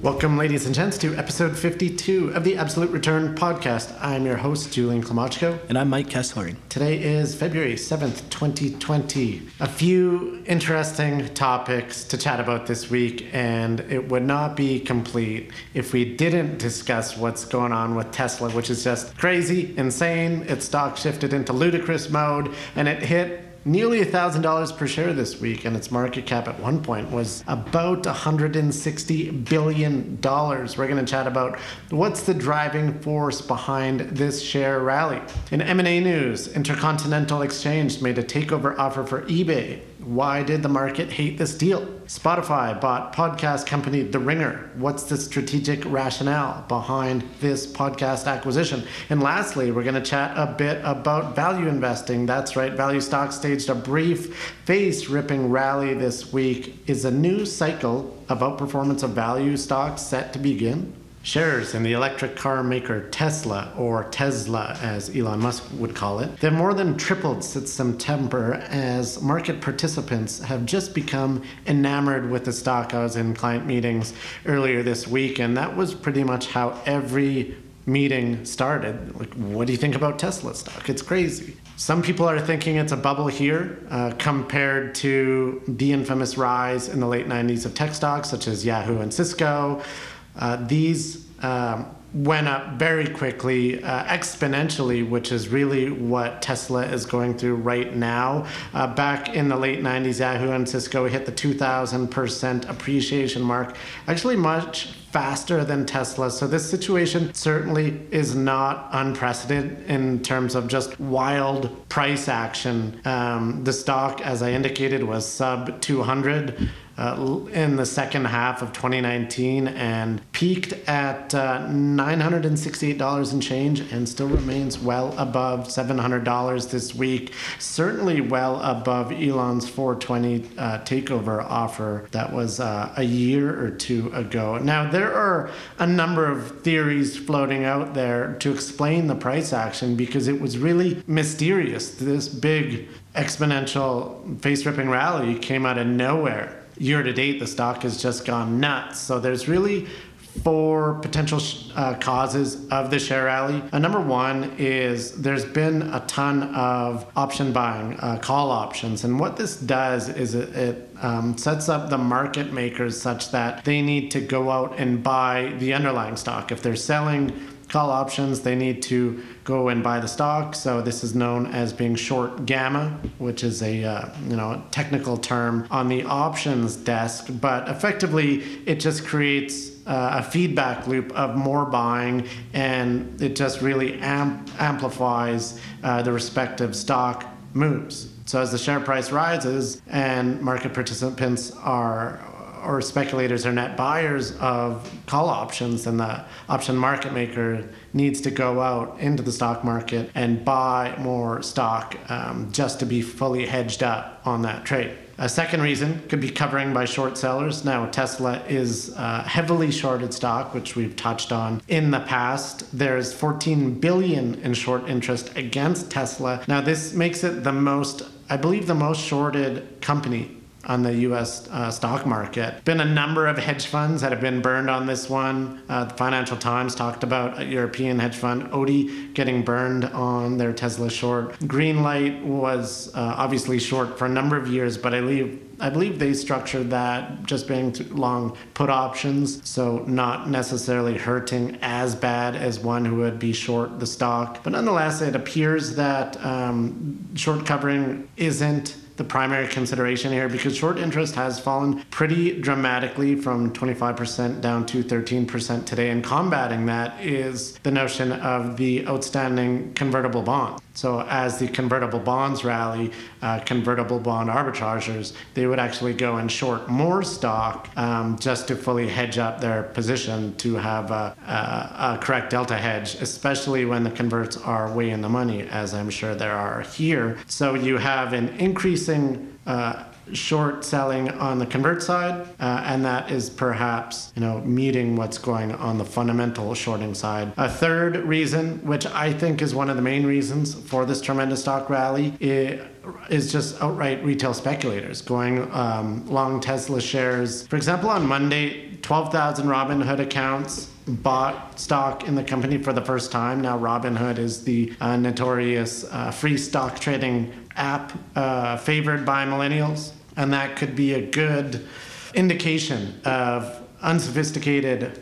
Welcome, ladies and gents, to episode 52 of the Absolute Return podcast. I'm your host, Julian Klymochko. And I'm Mike Kesslering. Today is February 7th, 2020. A few interesting topics to chat about this week, and it would not be complete if we didn't discuss what's going on with Tesla, which is just crazy, insane. Its stock shifted into ludicrous mode, and it hit nearly $1,000 per share this week, and its market cap at one point was about $160 billion. We're going to chat about what's the driving force behind this share rally. In M&A news, Intercontinental Exchange made a takeover offer for eBay. Why did the market hate this deal? Spotify bought podcast company The Ringer. What's the strategic rationale behind this podcast acquisition? And lastly, we're going to chat a bit about value investing. That's right, value stocks staged a brief face ripping rally this week. Is a new cycle of outperformance of value stocks set to begin? Shares in the electric car maker Tesla, or Tesla as Elon Musk would call it, they've more than tripled since September as market participants have just become enamored with the stock. I was in client meetings earlier this week, and that was pretty much how every meeting started. Like, what do you think about Tesla stock? It's crazy. Some people are thinking it's a bubble here uh, compared to the infamous rise in the late 90s of tech stocks such as Yahoo and Cisco. Uh, these um, went up very quickly, uh, exponentially, which is really what Tesla is going through right now. Uh, back in the late 90s, Yahoo and Cisco hit the 2,000% appreciation mark, actually, much faster than Tesla. So, this situation certainly is not unprecedented in terms of just wild price action. Um, the stock, as I indicated, was sub 200 uh, in the second half of 2019 and peaked at uh, $968 and change and still remains well above $700 this week. Certainly well above Elon's 420 uh, takeover offer that was uh, a year or two ago. Now, there are a number of theories floating out there to explain the price action because it was really mysterious. This big exponential face ripping rally came out of nowhere year to date, the stock has just gone nuts. So there's really four potential uh, causes of the share rally. Uh, number one is there's been a ton of option buying, uh, call options. And what this does is it, it um, sets up the market makers such that they need to go out and buy the underlying stock. If they're selling call options, they need to go and buy the stock. So this is known as being short gamma, which is a uh, you know technical term on the options desk. But effectively, it just creates uh, a feedback loop of more buying, and it just really amp- amplifies uh, the respective stock moves. So as the share price rises and market participants are or speculators are net buyers of call options, then the option market maker needs to go out into the stock market and buy more stock um, just to be fully hedged up on that trade. A second reason could be covering by short sellers. Now, Tesla is uh, heavily shorted stock, which we've touched on in the past. There's 14 billion in short interest against Tesla. Now, this makes it the most, I believe, the most shorted company on the U.S. Uh, stock market. Been a number of hedge funds that have been burned on this one. Uh, the Financial Times talked about a European hedge fund, Odey, getting burned on their Tesla short. Greenlight was uh, obviously short for a number of years, but I believe I believe they structured that just being long put options, so not necessarily hurting as bad as one who would be short the stock. But nonetheless, it appears that um, short covering isn't the primary consideration here because short interest has fallen pretty dramatically from 25% down to 13% today. And combating that is the notion of the outstanding convertible bond. So as the convertible bonds rally, uh, convertible bond arbitrageurs, they would actually go and short more stock um, just to fully hedge up their position to have a, a, a correct delta hedge, especially when the converts are way in the money, as I'm sure there are here. So you have an increasing uh, short selling on the convert side, uh, and that is perhaps you know meeting what's going on the fundamental shorting side. A third reason, which I think is one of the main reasons for this tremendous stock rally, is just outright retail speculators going um, long Tesla shares. For example, on Monday, 12,000 Robinhood accounts bought stock in the company for the first time. Now, Robinhood is the uh, notorious uh, free stock trading app uh, favored by millennials and that could be a good indication of unsophisticated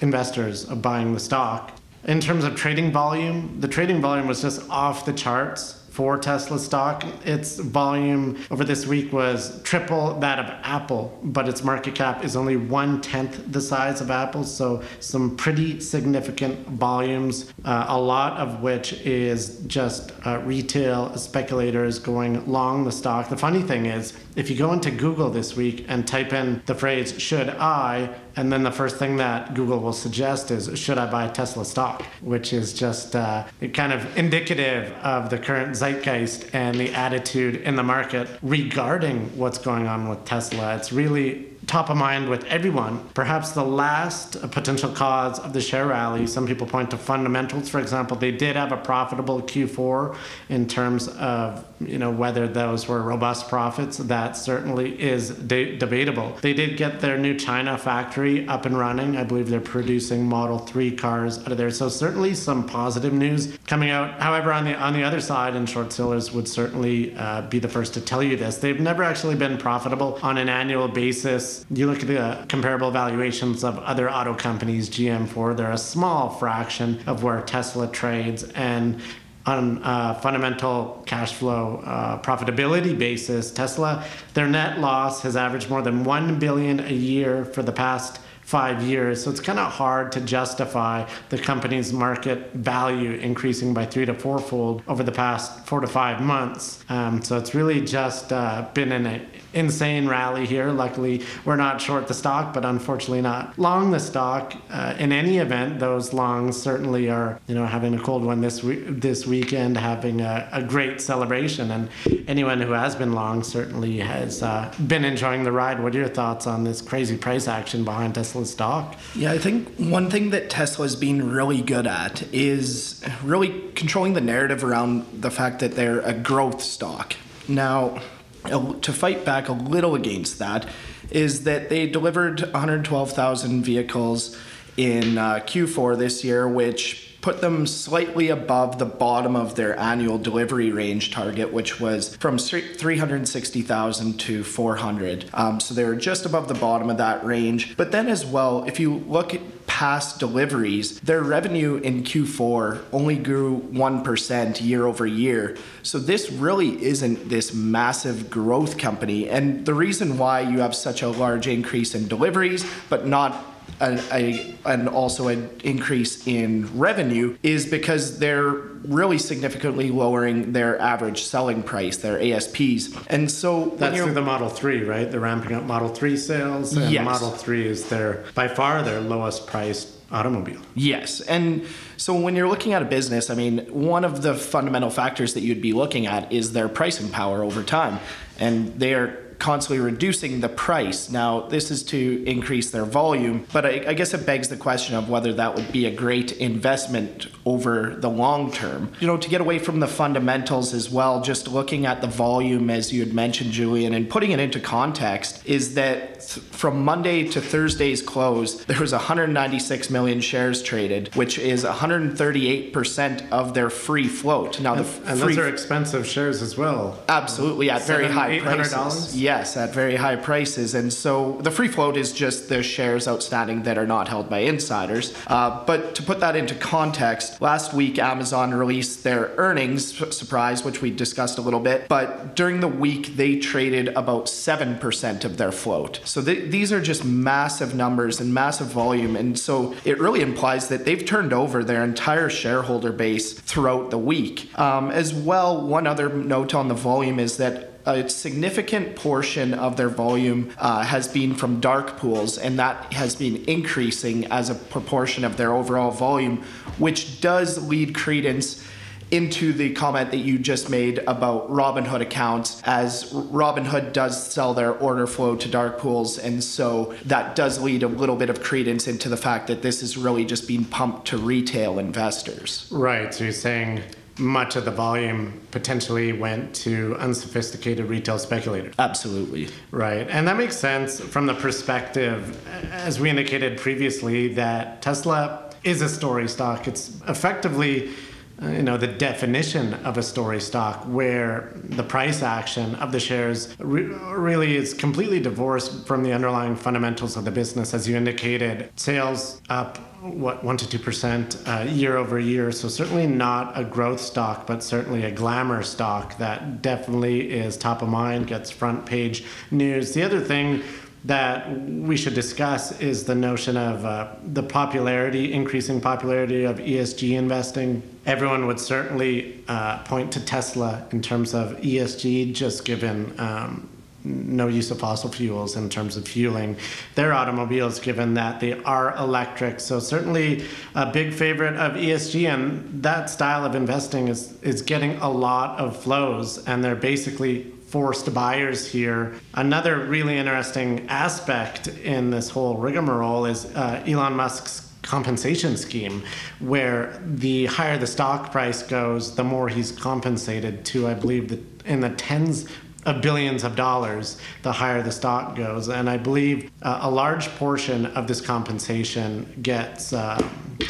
investors of buying the stock. In terms of trading volume, the trading volume was just off the charts for Tesla stock. Its volume over this week was triple that of Apple, but its market cap is only one tenth the size of Apple. So, some pretty significant volumes, uh, a lot of which is just uh, retail speculators going long the stock. The funny thing is, if you go into Google this week and type in the phrase, should I, and then the first thing that Google will suggest is, should I buy Tesla stock? Which is just uh, kind of indicative of the current zeitgeist and the attitude in the market regarding what's going on with Tesla. It's really top of mind with everyone. Perhaps the last potential cause of the share rally, some people point to fundamentals. For example, they did have a profitable Q4 in terms of you know whether those were robust profits. That certainly is de- debatable. They did get their new China factory up and running. I believe they're producing Model 3 cars out of there. So certainly some positive news coming out. However, on the on the other side, and short sellers would certainly uh, be the first to tell you this. They've never actually been profitable on an annual basis you look at the comparable valuations of other auto companies, GM, Ford, they're a small fraction of where Tesla trades. And on a fundamental cash flow uh, profitability basis, Tesla, their net loss has averaged more than 1 billion a year for the past five years. So it's kind of hard to justify the company's market value increasing by three to fourfold over the past four to five months. Um, so it's really just uh, been an insane rally here. Luckily, we're not short the stock, but unfortunately not long the stock. Uh, in any event, those longs certainly are, you know, having a cold one this week, this weekend, having a, a, great celebration, and anyone who has been long certainly has uh, been enjoying the ride. What are your thoughts on this crazy price action behind Tesla stock? Yeah, I think one thing that Tesla's been really good at is really controlling the narrative around the fact that they're a growth stock. Now, to fight back a little against that is that they delivered 112,000 vehicles in uh, Q4 this year, which put them slightly above the bottom of their annual delivery range target, which was from 360,000 to 400. Um, so they were just above the bottom of that range. But then, as well, if you look at past deliveries, their revenue in Q4 only grew 1% year over year. So this really isn't this massive growth company. And the reason why you have such a large increase in deliveries, but not a, a, and also an increase in revenue is because they're really significantly lowering their average selling price, their ASPs. And so that's through the Model 3, right? They're ramping up Model 3 sales. And yes. Model 3 is their by far their lowest priced automobile. Yes. And so when you're looking at a business, I mean, one of the fundamental factors that you'd be looking at is their pricing power over time. And they are constantly reducing the price. Now, this is to increase their volume, but I, I, guess it begs the question of whether that would be a great investment over the long term. You know, to get away from the fundamentals as well, just looking at the volume, as you had mentioned, Julian, and putting it into context, is that from Monday to Thursday's close, there was 196 million shares traded, which is 138% of their free float. Now, and, the and free those are expensive shares as well. Absolutely, at very high prices. Yes, at very high prices. And so the free float is just the shares outstanding that are not held by insiders. Uh, but to put that into context, last week Amazon released their earnings surprise, which we discussed a little bit. But during the week, they traded about 7% of their float. So th- these are just massive numbers and massive volume. And so it really implies that they've turned over their entire shareholder base throughout the week. Um, as well, one other note on the volume is that a significant portion of their volume uh, has been from dark pools, and that has been increasing as a proportion of their overall volume, which does lead credence into the comment that you just made about Robinhood accounts, as Robinhood does sell their order flow to dark pools, and so that does lead a little bit of credence into the fact that this is really just being pumped to retail investors. Right. So you're saying much of the volume potentially went to unsophisticated retail speculators. Absolutely. Right. And that makes sense from the perspective, as we indicated previously, that Tesla is a story stock. It's effectively you know the definition of a story stock where the price action of the shares re- really is completely divorced from the underlying fundamentals of the business. As you indicated sales up what one to two percent uh, year over year. So certainly not a growth stock but certainly a glamour stock that definitely is top of mind gets front page news. The other thing that we should discuss is the notion of uh, the popularity, increasing popularity of ESG investing. Everyone would certainly uh, point to Tesla in terms of ESG, just given um, no use of fossil fuels in terms of fueling their automobiles, given that they are electric. So certainly a big favorite of ESG, and that style of investing is is getting a lot of flows, and they're basically forced buyers here. Another really interesting aspect in this whole rigmarole is uh, Elon Musk's compensation scheme, where the higher the stock price goes, the more he's compensated to, I believe, the, in the tens of billions of dollars, the higher the stock goes. And I believe uh, a large portion of this compensation gets uh,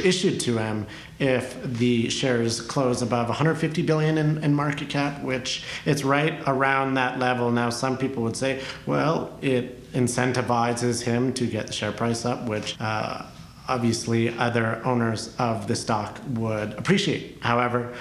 issued to him if the shares close above 150 billion in, in market cap, which it's right around that level. Now, some people would say, well, it incentivizes him to get the share price up, which uh, obviously other owners of the stock would appreciate. However,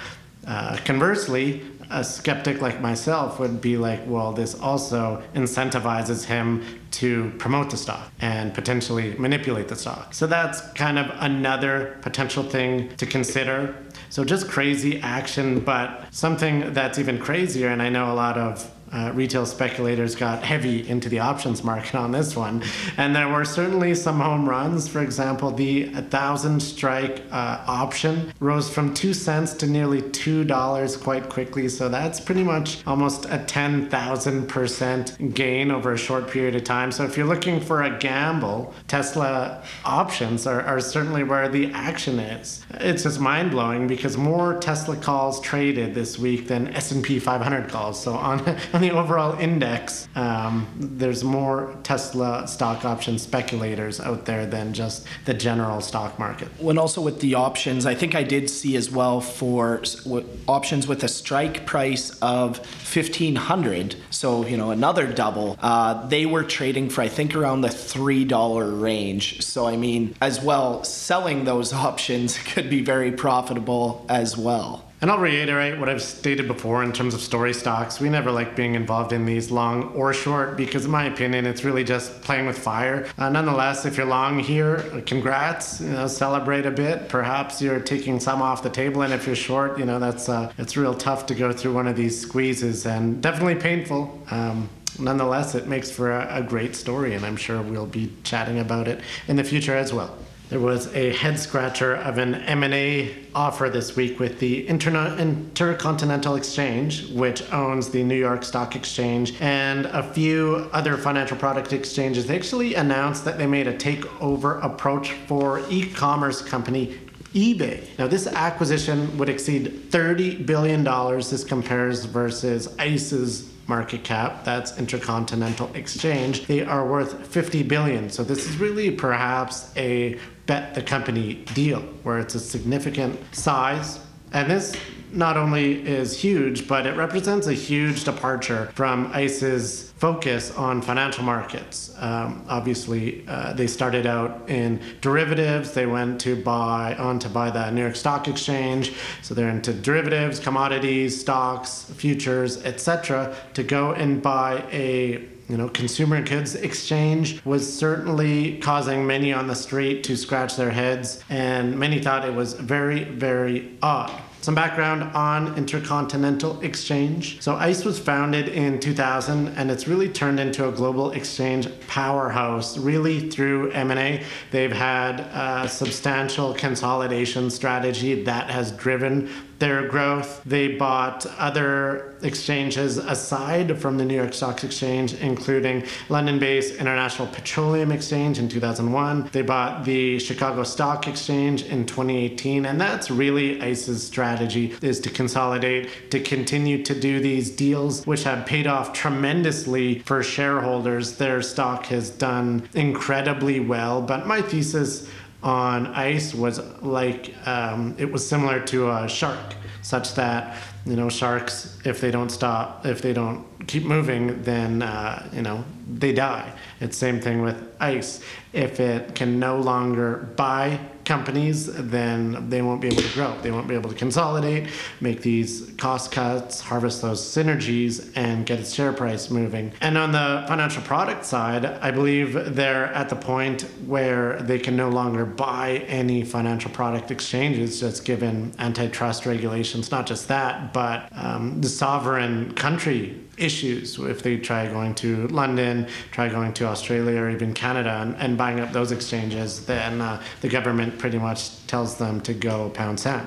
uh, conversely, a skeptic like myself would be like, well, this also incentivizes him to promote the stock and potentially manipulate the stock. So that's kind of another potential thing to consider. So just crazy action, but something that's even crazier, and I know a lot of uh, retail speculators got heavy into the options market on this one. And there were certainly some home runs. For example, the 1,000 strike uh, option rose from 2 cents to nearly $2 quite quickly. So that's pretty much almost a 10,000% gain over a short period of time. So if you're looking for a gamble, Tesla options are, are certainly where the action is. It's just mind blowing because more Tesla calls traded this week than S&P 500 calls. So on on the overall index, um, there's more Tesla stock option speculators out there than just the general stock market. When also with the options, I think I did see as well for options with a strike price of 1500 so you know another double. Uh, they were trading for i think around the three dollar range. So i mean as well selling those options could be very profitable as well and I'll reiterate what I've stated before in terms of story stocks. We never like being involved in these long or short because, in my opinion, it's really just playing with fire. Uh, nonetheless, if you're long here, congrats. You know, celebrate a bit. Perhaps you're taking some off the table, and if you're short, you know that's uh, it's real tough to go through one of these squeezes and definitely painful. Um, nonetheless, it makes for a, a great story, and I'm sure we'll be chatting about it in the future as well. There was a head scratcher of an M&A offer this week with the Interna- Intercontinental Exchange, which owns the New York Stock Exchange and a few other financial product exchanges. They actually announced that they made a takeover approach for e-commerce company eBay. Now, this acquisition would exceed $30 billion. This compares versus ICE's market cap. That's Intercontinental Exchange. They are worth 50 billion. So this is really perhaps a bet the company deal where it's a significant size. And this not only is huge, but it represents a huge departure from ICE's focus on financial markets. Um, obviously, uh, they started out in derivatives. They went to buy on to buy the New York Stock Exchange. So they're into derivatives, commodities, stocks, futures, etc. To go and buy a you know, consumer goods exchange was certainly causing many on the street to scratch their heads, and many thought it was very, very odd. Some background on Intercontinental Exchange. So ICE was founded in 2000 and it's really turned into a global exchange powerhouse really through M&A. They've had a substantial consolidation strategy that has driven their growth. They bought other exchanges aside from the New York Stock Exchange, including London based International Petroleum Exchange in 2001. They bought the Chicago Stock Exchange in 2018. And that's really ICE's strategy is to consolidate, to continue to do these deals, which have paid off tremendously for shareholders. Their stock has done incredibly well. But my thesis on ice was like um, it was similar to a shark, such that you know sharks if they don't stop if they don't keep moving then uh, you know they die. It's same thing with ice. If it can no longer buy companies, then they won't be able to grow. They won't be able to consolidate, make these cost cuts, harvest those synergies, and get its share price moving. And on the financial product side, I believe they're at the point where they can no longer buy any financial product exchanges, just given antitrust regulations. Not just that, but um, the sovereign country issues if they try going to London, try going to Australia or even Canada and, and buying up those exchanges, then uh, the government pretty much tells them to go pound sand.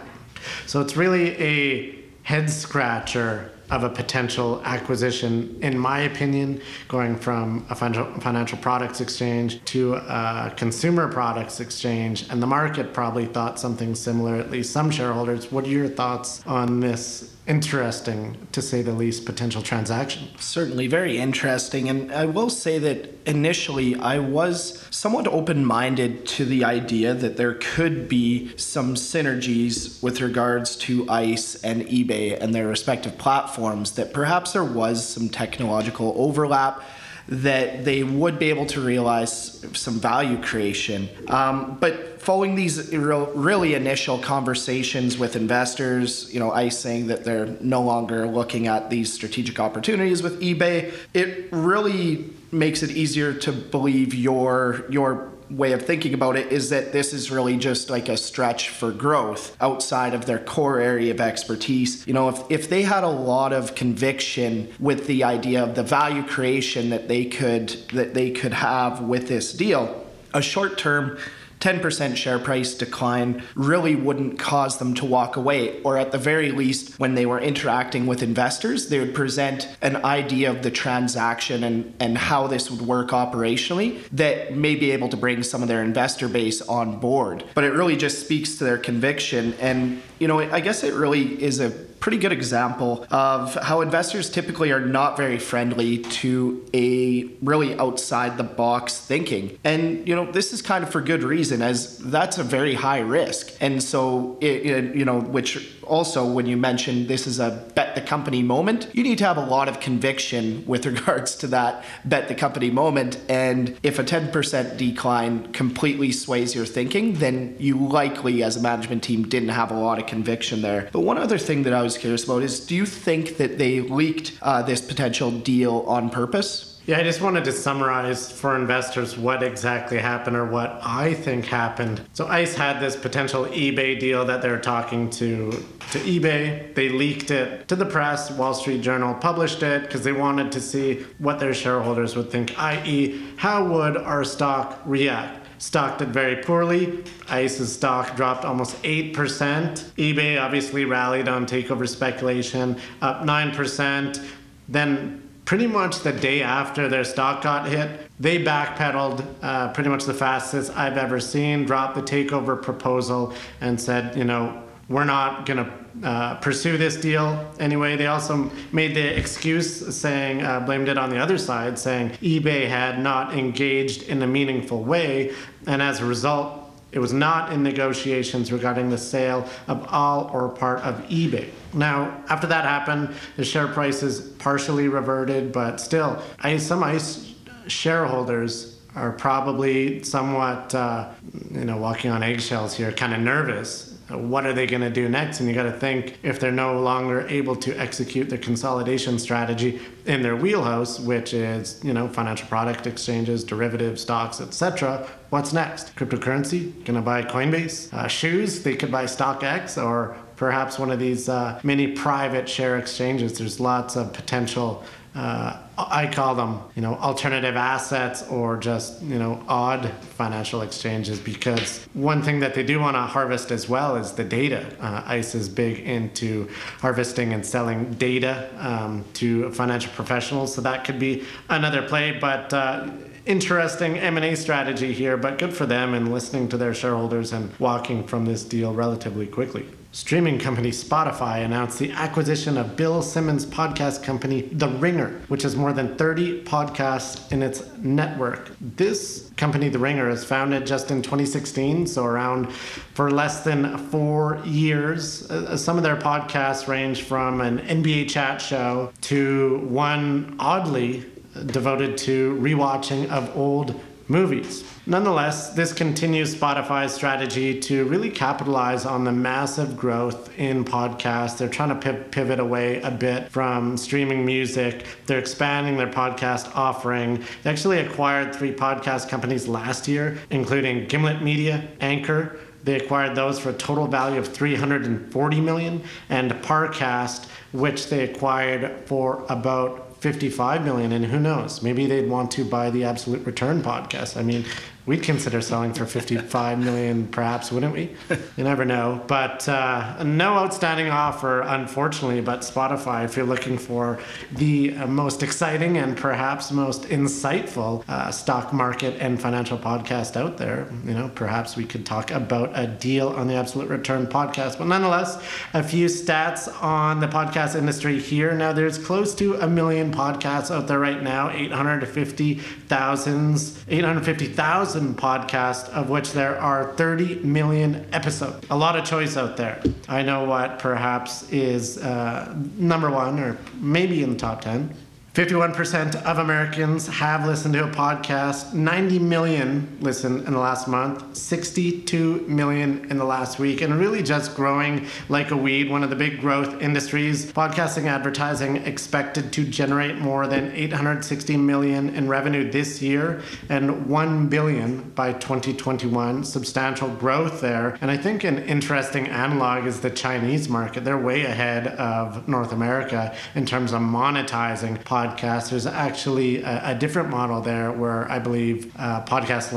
So it's really a head scratcher of a potential acquisition, in my opinion, going from a financial products exchange to a consumer products exchange. And the market probably thought something similar, at least some shareholders. What are your thoughts on this interesting, to say the least, potential transaction. Certainly, very interesting. And I will say that initially I was somewhat open minded to the idea that there could be some synergies with regards to ICE and eBay and their respective platforms, that perhaps there was some technological overlap that they would be able to realize some value creation. Um, but following these really initial conversations with investors, you know, ICE saying that they're no longer looking at these strategic opportunities with eBay, it really makes it easier to believe your your way of thinking about it is that this is really just like a stretch for growth outside of their core area of expertise. You know, if, if they had a lot of conviction with the idea of the value creation that they could that they could have with this deal, a short term 10% share price decline really wouldn't cause them to walk away. Or at the very least, when they were interacting with investors, they would present an idea of the transaction and, and how this would work operationally that may be able to bring some of their investor base on board. But it really just speaks to their conviction. And, you know, I guess it really is a pretty good example of how investors typically are not very friendly to a really outside the box thinking. And, you know, this is kind of for good reason, as that's a very high risk. And so, it, it, you know, which also, when you mentioned this is a bet the company moment, you need to have a lot of conviction with regards to that bet the company moment. And if a 10% decline completely sways your thinking, then you likely, as a management team, didn't have a lot of conviction there. But one other thing that I was curious about is do you think that they leaked uh, this potential deal on purpose? Yeah, I just wanted to summarize for investors what exactly happened or what I think happened. So ICE had this potential eBay deal that they're talking to to eBay. They leaked it to the press. Wall Street Journal published it because they wanted to see what their shareholders would think, i.e., how would our stock react? Stock did very poorly. ICE's stock dropped almost 8%. eBay obviously rallied on takeover speculation, up 9%. Then pretty much the day after their stock got hit, they backpedaled uh, pretty much the fastest I've ever seen, dropped the takeover proposal, and said, you know, we're not going to uh, pursue this deal anyway. They also made the excuse saying, uh, blamed it on the other side, saying eBay had not engaged in a meaningful way, and as a result, It was not in negotiations regarding the sale of all or part of eBay. Now, after that happened, the share prices partially reverted, but still, some ICE shareholders are probably somewhat, uh, you know, walking on eggshells here, kind of nervous what are they going to do next? And you got to think if they're no longer able to execute the consolidation strategy in their wheelhouse, which is you know financial product exchanges, derivatives, stocks, etc. What's next? Cryptocurrency? Going to buy Coinbase? Uh, shoes? They could buy StockX or perhaps one of these uh, mini private share exchanges. There's lots of potential uh, I call them, you know, alternative assets or just, you know, odd financial exchanges because one thing that they do want to harvest as well is the data. Uh, ICE is big into harvesting and selling data um, to financial professionals, so that could be another play. But uh, interesting M&A strategy here, but good for them and listening to their shareholders and walking from this deal relatively quickly. Streaming company Spotify announced the acquisition of Bill Simmons' podcast company, The Ringer, which has more than 30 podcasts in its network. This company, The Ringer, is founded just in 2016, so around for less than four years. Uh, some of their podcasts range from an NBA chat show to one oddly devoted to rewatching of old movies. Nonetheless, this continues Spotify's strategy to really capitalize on the massive growth in podcasts. They're trying to pivot away a bit from streaming music. They're expanding their podcast offering. They actually acquired three podcast companies last year, including Gimlet Media, Anchor. They acquired those for a total value of 340 million, and Parcast, which they acquired for about 55 million and who knows maybe they'd want to buy the absolute return podcast i mean we'd consider selling for 55 million perhaps wouldn't we? You never know. But uh, no outstanding offer unfortunately but spotify if you're looking for the uh, most exciting and perhaps most insightful uh, stock market and financial podcast out there you know perhaps we could talk about a deal on the absolute return podcast. But nonetheless a few stats on the podcast industry here. Now there's close to a million podcasts out there right now 850,000 850,000 podcast, of which there are 30 million episodes. A lot of choice out there. I know what perhaps is uh, number one, or maybe in the top 10. 51% of Americans have listened to a podcast. 90 million listened in the last month, 62 million in the last week, and really just growing like a weed. One of the big growth industries. Podcasting advertising expected to generate more than 860 million in revenue this year and 1 billion by 2021. Substantial growth there. And I think an interesting analog is the Chinese market. They're way ahead of North America in terms of monetizing podcasts podcast, there's actually a, a different model there where I believe uh, podcast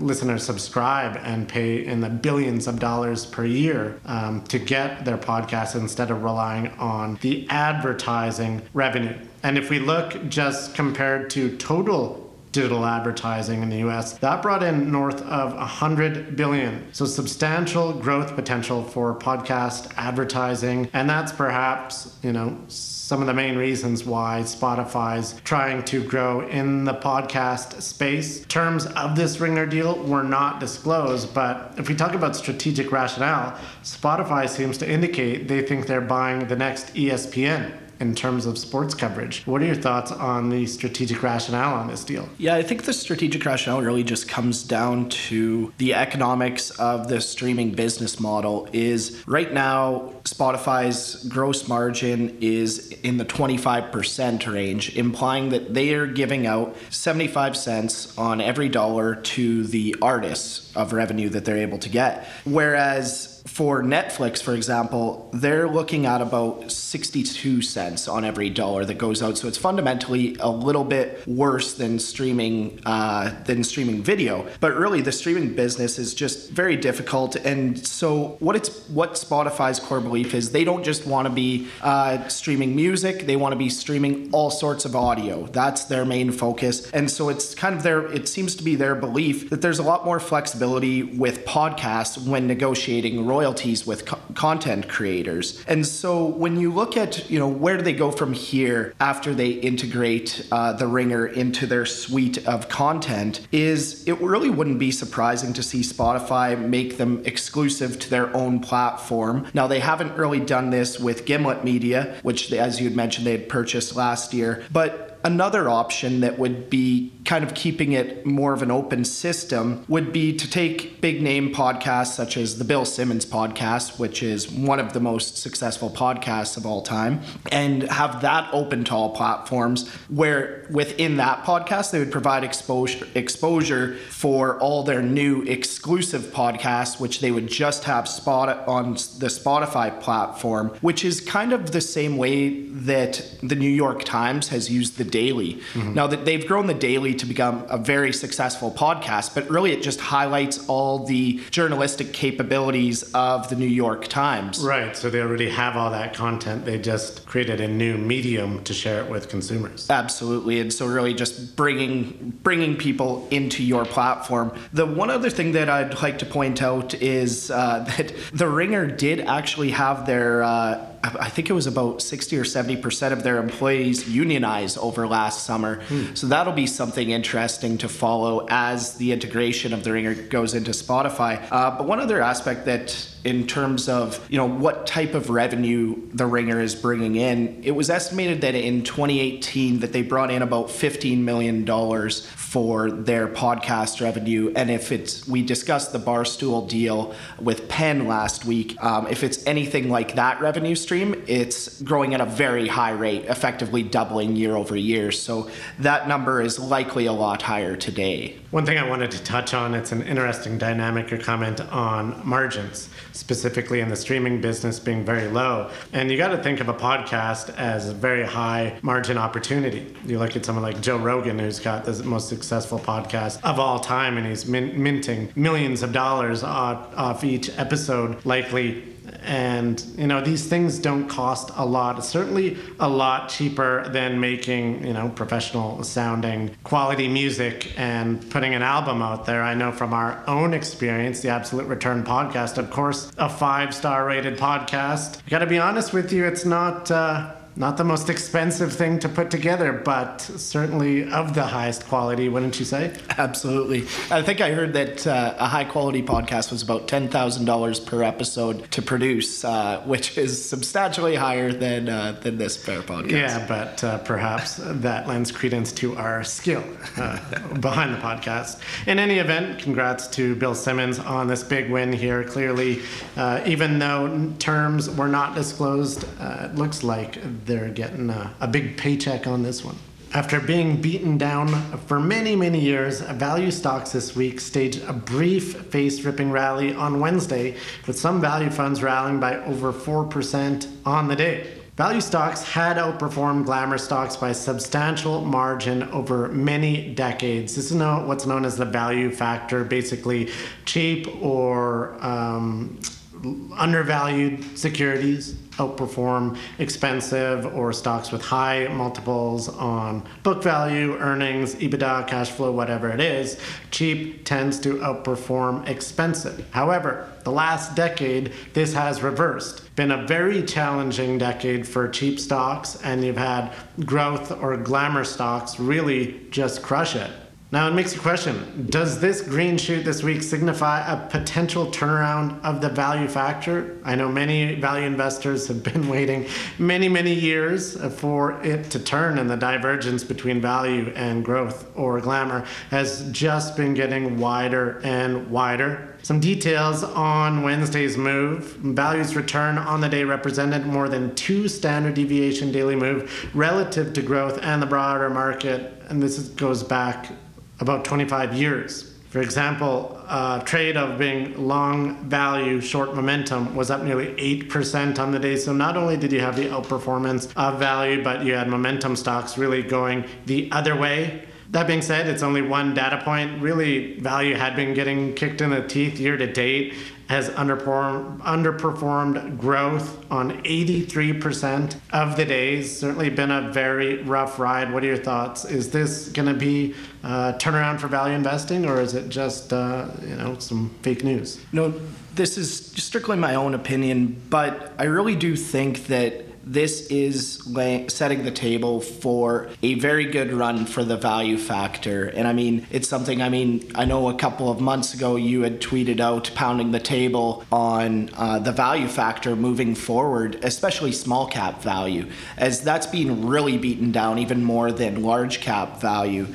listeners, subscribe and pay in the billions of dollars per year um, to get their podcast instead of relying on the advertising revenue. And if we look just compared to total digital advertising in the US. That brought in north of 100 billion. So substantial growth potential for podcast advertising and that's perhaps, you know, some of the main reasons why Spotify's trying to grow in the podcast space. Terms of this Ringer deal were not disclosed, but if we talk about strategic rationale, Spotify seems to indicate they think they're buying the next ESPN in terms of sports coverage. What are your thoughts on the strategic rationale on this deal? Yeah, I think the strategic rationale really just comes down to the economics of the streaming business model is right now Spotify's gross margin is in the 25% range, implying that they are giving out 75 cents on every dollar to the artists of revenue that they're able to get. Whereas for Netflix, for example, they're looking at about 62 cents on every dollar that goes out. So it's fundamentally a little bit worse than streaming uh, than streaming video. But really, the streaming business is just very difficult. And so what it's what Spotify's core belief is, they don't just want to be uh, streaming music; they want to be streaming all sorts of audio. That's their main focus. And so it's kind of their. It seems to be their belief that there's a lot more flexibility with podcasts when negotiating royalties with co- content creators. And so when you look at, you know, where do they go from here after they integrate uh, the Ringer into their suite of content, is it really wouldn't be surprising to see Spotify make them exclusive to their own platform. Now, they haven't really done this with Gimlet Media, which, as you had mentioned, they had purchased last year. But Another option that would be kind of keeping it more of an open system would be to take big name podcasts such as the Bill Simmons podcast, which is one of the most successful podcasts of all time, and have that open to all platforms where within that podcast they would provide exposure exposure for all their new exclusive podcasts, which they would just have spot on the Spotify platform, which is kind of the same way that the New York Times has used the Daily. Mm-hmm. Now that they've grown the Daily to become a very successful podcast, but really it just highlights all the journalistic capabilities of the New York Times. Right. So they already have all that content. They just created a new medium to share it with consumers. Absolutely. And so really just bringing bringing people into your platform. The one other thing that I'd like to point out is uh, that the Ringer did actually have their uh, I think it was about 60 or 70% of their employees unionized over last summer. Hmm. So that'll be something interesting to follow as the integration of the Ringer goes into Spotify. Uh, but one other aspect that in terms of you know what type of revenue the ringer is bringing in. It was estimated that in 2018 that they brought in about 15 million dollars for their podcast revenue. And if it's we discussed the barstool deal with penn last week um, if it's anything like that revenue stream it's growing at a very high rate effectively doubling year over year. So that number is likely a lot higher today. One thing i wanted to touch on it's an interesting dynamic or comment on margins specifically in the streaming business being very low. And you got to think of a podcast as a very high margin opportunity. You look at someone like Joe Rogan, who's got the most successful podcast of all time, and he's min- minting millions of dollars off, off each episode, likely and you know these things don't cost a lot. Certainly a lot cheaper than making you know professional sounding quality music and putting an album out there. I know from our own experience the absolute return podcast of course a five star rated podcast. I gotta be honest with you it's not uh, not the most expensive thing to put together, but certainly of the highest quality, wouldn't you say? Absolutely. I think I heard that uh, a high quality podcast was about $10,000 per episode to produce, uh, which is substantially higher than, uh, than this fair podcast. Yeah, but uh, perhaps that lends credence to our skill uh, behind the podcast. In any event, congrats to Bill Simmons on this big win here. Clearly, uh, even though terms were not disclosed, it looks like they're getting a, a big paycheck on this one. After being beaten down for many, many years, value stocks this week staged a brief face ripping rally on Wednesday, with some value funds rallying by over 4% on the day. Value stocks had outperformed glamour stocks by substantial margin over many decades. This is what's known as the value factor, basically cheap or um, undervalued securities outperform expensive or stocks with high multiples on book value, earnings, EBITDA, cash flow, whatever it is. Cheap tends to outperform expensive. However, the last decade, this has reversed. Been a very challenging decade for cheap stocks, and you've had growth or glamour stocks really just crush it. Now it makes you question Does this green shoot this week signify a potential turnaround of the value factor? I know many value investors have been waiting many, many years for it to turn, and the divergence between value and growth or glamour has just been getting wider and wider. Some details on Wednesday's move. Value's return on the day represented more than two standard deviation daily move relative to growth and the broader market, and this goes back about 25 years. For example, trade of being long value, short momentum was up nearly 8% on the day. So not only did you have the outperformance of value, but you had momentum stocks really going the other way. That being said, it's only one data point. Really, value had been getting kicked in the teeth year to date, has underperformed, underperformed growth on 83% of the days. Certainly been a very rough ride. What are your thoughts? Is this going to be a turnaround for value investing, or is it just uh, you know some fake news? No, this is strictly my own opinion, but I really do think that this is lay, setting the table for a very good run for the value factor. And I mean, it's something, I mean, I know a couple of months ago you had tweeted out pounding the table on uh, the value factor moving forward, especially small cap value, as that's being really beaten down even more than large cap value.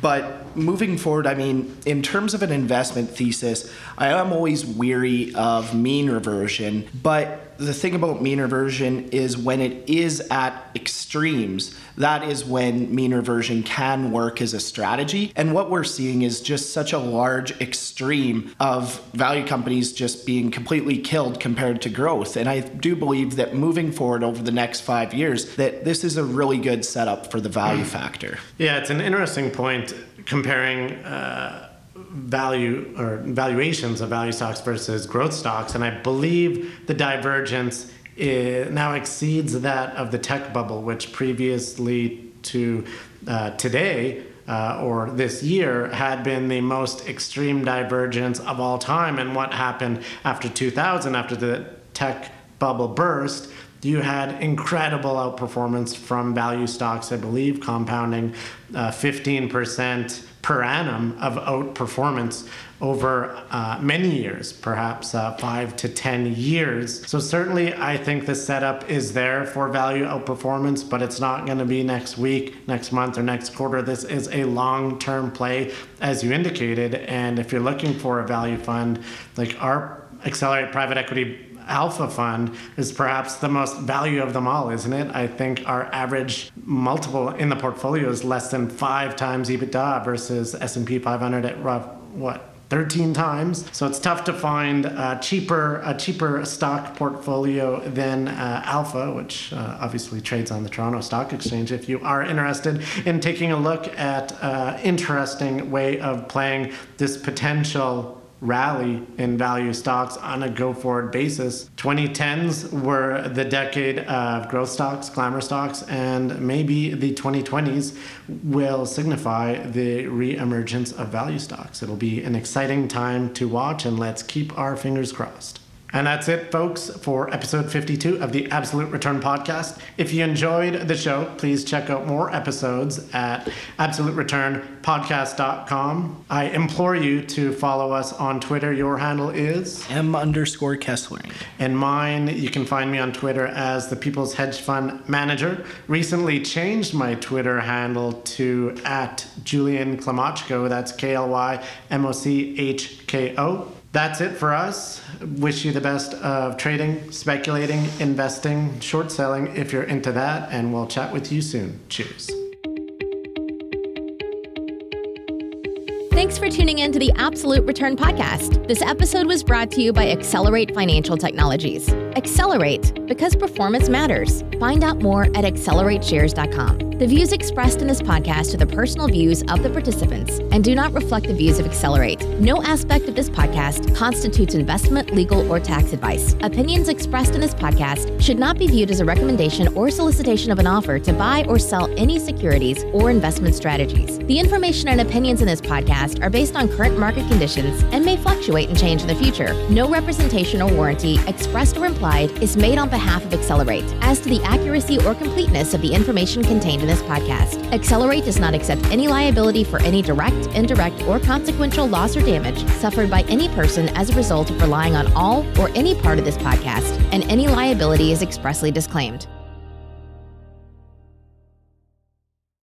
But moving forward, I mean, in terms of an investment thesis, I am always weary of mean reversion, but the thing about mean reversion is when it is at extremes, that is when mean reversion can work as a strategy. And what we're seeing is just such a large extreme of value companies just being completely killed compared to growth. And I do believe that moving forward over the next five years, that this is a really good setup for the value factor. Yeah, it's an interesting point comparing. Uh value or valuations of value stocks versus growth stocks, and I believe the divergence now exceeds that of the tech bubble, which previously to uh, today. Uh, or this year had been the most extreme divergence of all time. And what happened after 2000, after the tech bubble burst, you had incredible outperformance from value stocks, I believe, compounding uh, 15% per annum of outperformance over uh, many years, perhaps uh, five to 10 years. So, certainly, I think the setup is there for value outperformance, but it's not going to be next week, next month, or next quarter. This is a long term play, as you indicated. And if you're looking for a value fund, like our Accelerate Private Equity Alpha Fund is perhaps the most value of them all, isn't it? I think our average multiple in the portfolio is less than five times EBITDA versus S&P 500 at rough, what 13 times. So it's tough to find a cheaper a cheaper stock portfolio than uh, Alpha, which uh, obviously trades on the Toronto Stock Exchange. If you are interested in taking a look at uh, interesting way of playing this potential rally in value stocks on a go forward basis. 2010s were the decade of growth stocks, glamour stocks, and maybe the 2020s will signify the re emergence of value stocks. It'll be an exciting time to watch, and let's keep our fingers crossed. And that's it, folks, for episode 52 of the Absolute Return Podcast. If you enjoyed the show, please check out more episodes at absolutereturnpodcast.com. I implore you to follow us on Twitter. Your handle is M underscore Kesslering. And mine, you can find me on Twitter as the People's Hedge Fund Manager. Recently changed my Twitter handle to at Julian Klymochko. That's K L Y M O C H K O. That's it for us. Wish you the best of trading, speculating, investing, short selling if you're into that, and we'll chat with you soon. Cheers. Thanks for tuning in to the Absolute Return Podcast. This episode was brought to you by Accelerate Financial Technologies. Accelerate, because performance matters. Find out more at accelerateshares.com. The views expressed in this podcast are the personal views of the participants and do not reflect the views of Accelerate. No aspect of this podcast constitutes investment, legal, or tax advice. Opinions expressed in this podcast should not be viewed as a recommendation or solicitation of an offer to buy or sell any securities or investment strategies. The information and opinions in this podcast are based on current market conditions and may fluctuate and change in the future. No representation or warranty, expressed or implied, is made on behalf of Accelerate as to the accuracy or completeness of the information contained in this podcast. Accelerate does not accept any liability for any direct, indirect, or consequential loss or damage suffered by any person as a result of relying on all or any part of this podcast, and any liability is expressly disclaimed.